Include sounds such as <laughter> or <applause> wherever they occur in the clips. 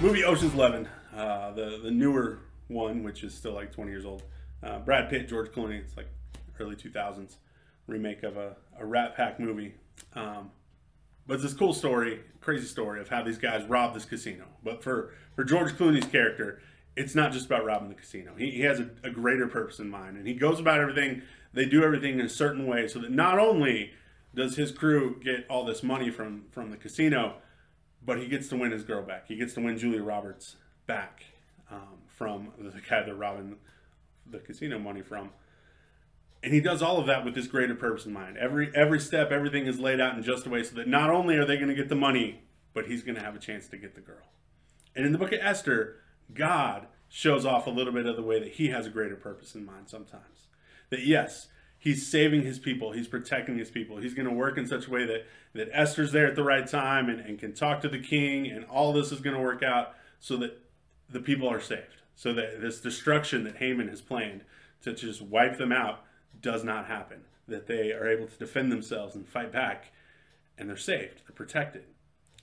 movie Ocean's Eleven, uh, the the newer one, which is still like 20 years old. Uh, Brad Pitt, George Clooney. It's like early 2000s remake of a, a Rat Pack movie. Um, but it's this cool story, crazy story of how these guys rob this casino. But for for George Clooney's character, it's not just about robbing the casino. He, he has a, a greater purpose in mind, and he goes about everything. They do everything in a certain way so that not only does his crew get all this money from from the casino, but he gets to win his girl back. He gets to win Julia Roberts back um, from the guy they're robbing the casino money from. And he does all of that with this greater purpose in mind. Every every step, everything is laid out in just a way so that not only are they going to get the money, but he's going to have a chance to get the girl. And in the book of Esther, God shows off a little bit of the way that he has a greater purpose in mind sometimes. That yes, he's saving his people, he's protecting his people. He's going to work in such a way that, that Esther's there at the right time and, and can talk to the king, and all this is going to work out so that the people are saved. So that this destruction that Haman has planned to just wipe them out does not happen. That they are able to defend themselves and fight back, and they're saved, they're protected.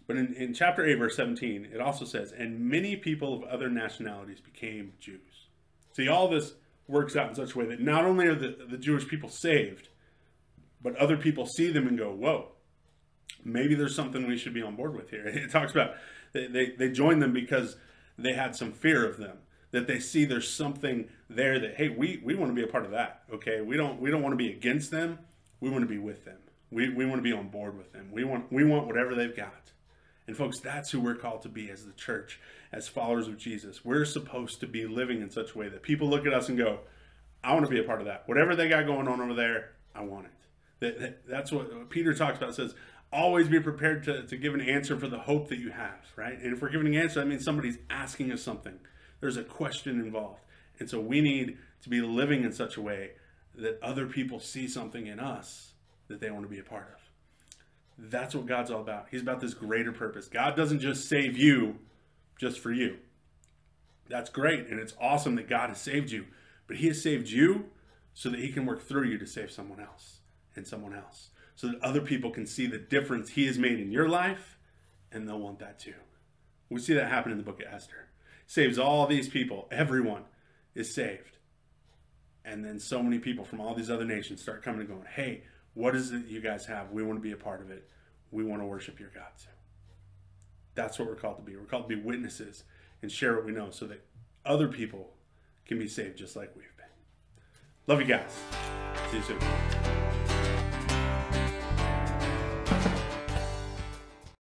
But in, in chapter 8, verse 17, it also says, And many people of other nationalities became Jews. See, all this works out in such a way that not only are the, the Jewish people saved, but other people see them and go, Whoa, maybe there's something we should be on board with here. <laughs> It talks about they, they, they joined them because they had some fear of them that they see there's something there that hey we, we want to be a part of that okay? We don't we don't want to be against them. We want to be with them. We, we want to be on board with them. We want we want whatever they've got and folks, that's who we're called to be as the church, as followers of Jesus. We're supposed to be living in such a way that people look at us and go, I want to be a part of that. Whatever they got going on over there, I want it. That, that, that's what Peter talks about. Says, always be prepared to, to give an answer for the hope that you have, right? And if we're giving an answer, that means somebody's asking us something. There's a question involved. And so we need to be living in such a way that other people see something in us that they want to be a part of. That's what God's all about. He's about this greater purpose. God doesn't just save you just for you. That's great, and it's awesome that God has saved you. But He has saved you so that He can work through you to save someone else and someone else. So that other people can see the difference He has made in your life, and they'll want that too. We see that happen in the book of Esther. Saves all these people, everyone is saved. And then so many people from all these other nations start coming and going, hey, what is it you guys have? We want to be a part of it. We want to worship your God too. That's what we're called to be. We're called to be witnesses and share what we know so that other people can be saved just like we've been. Love you guys. See you soon.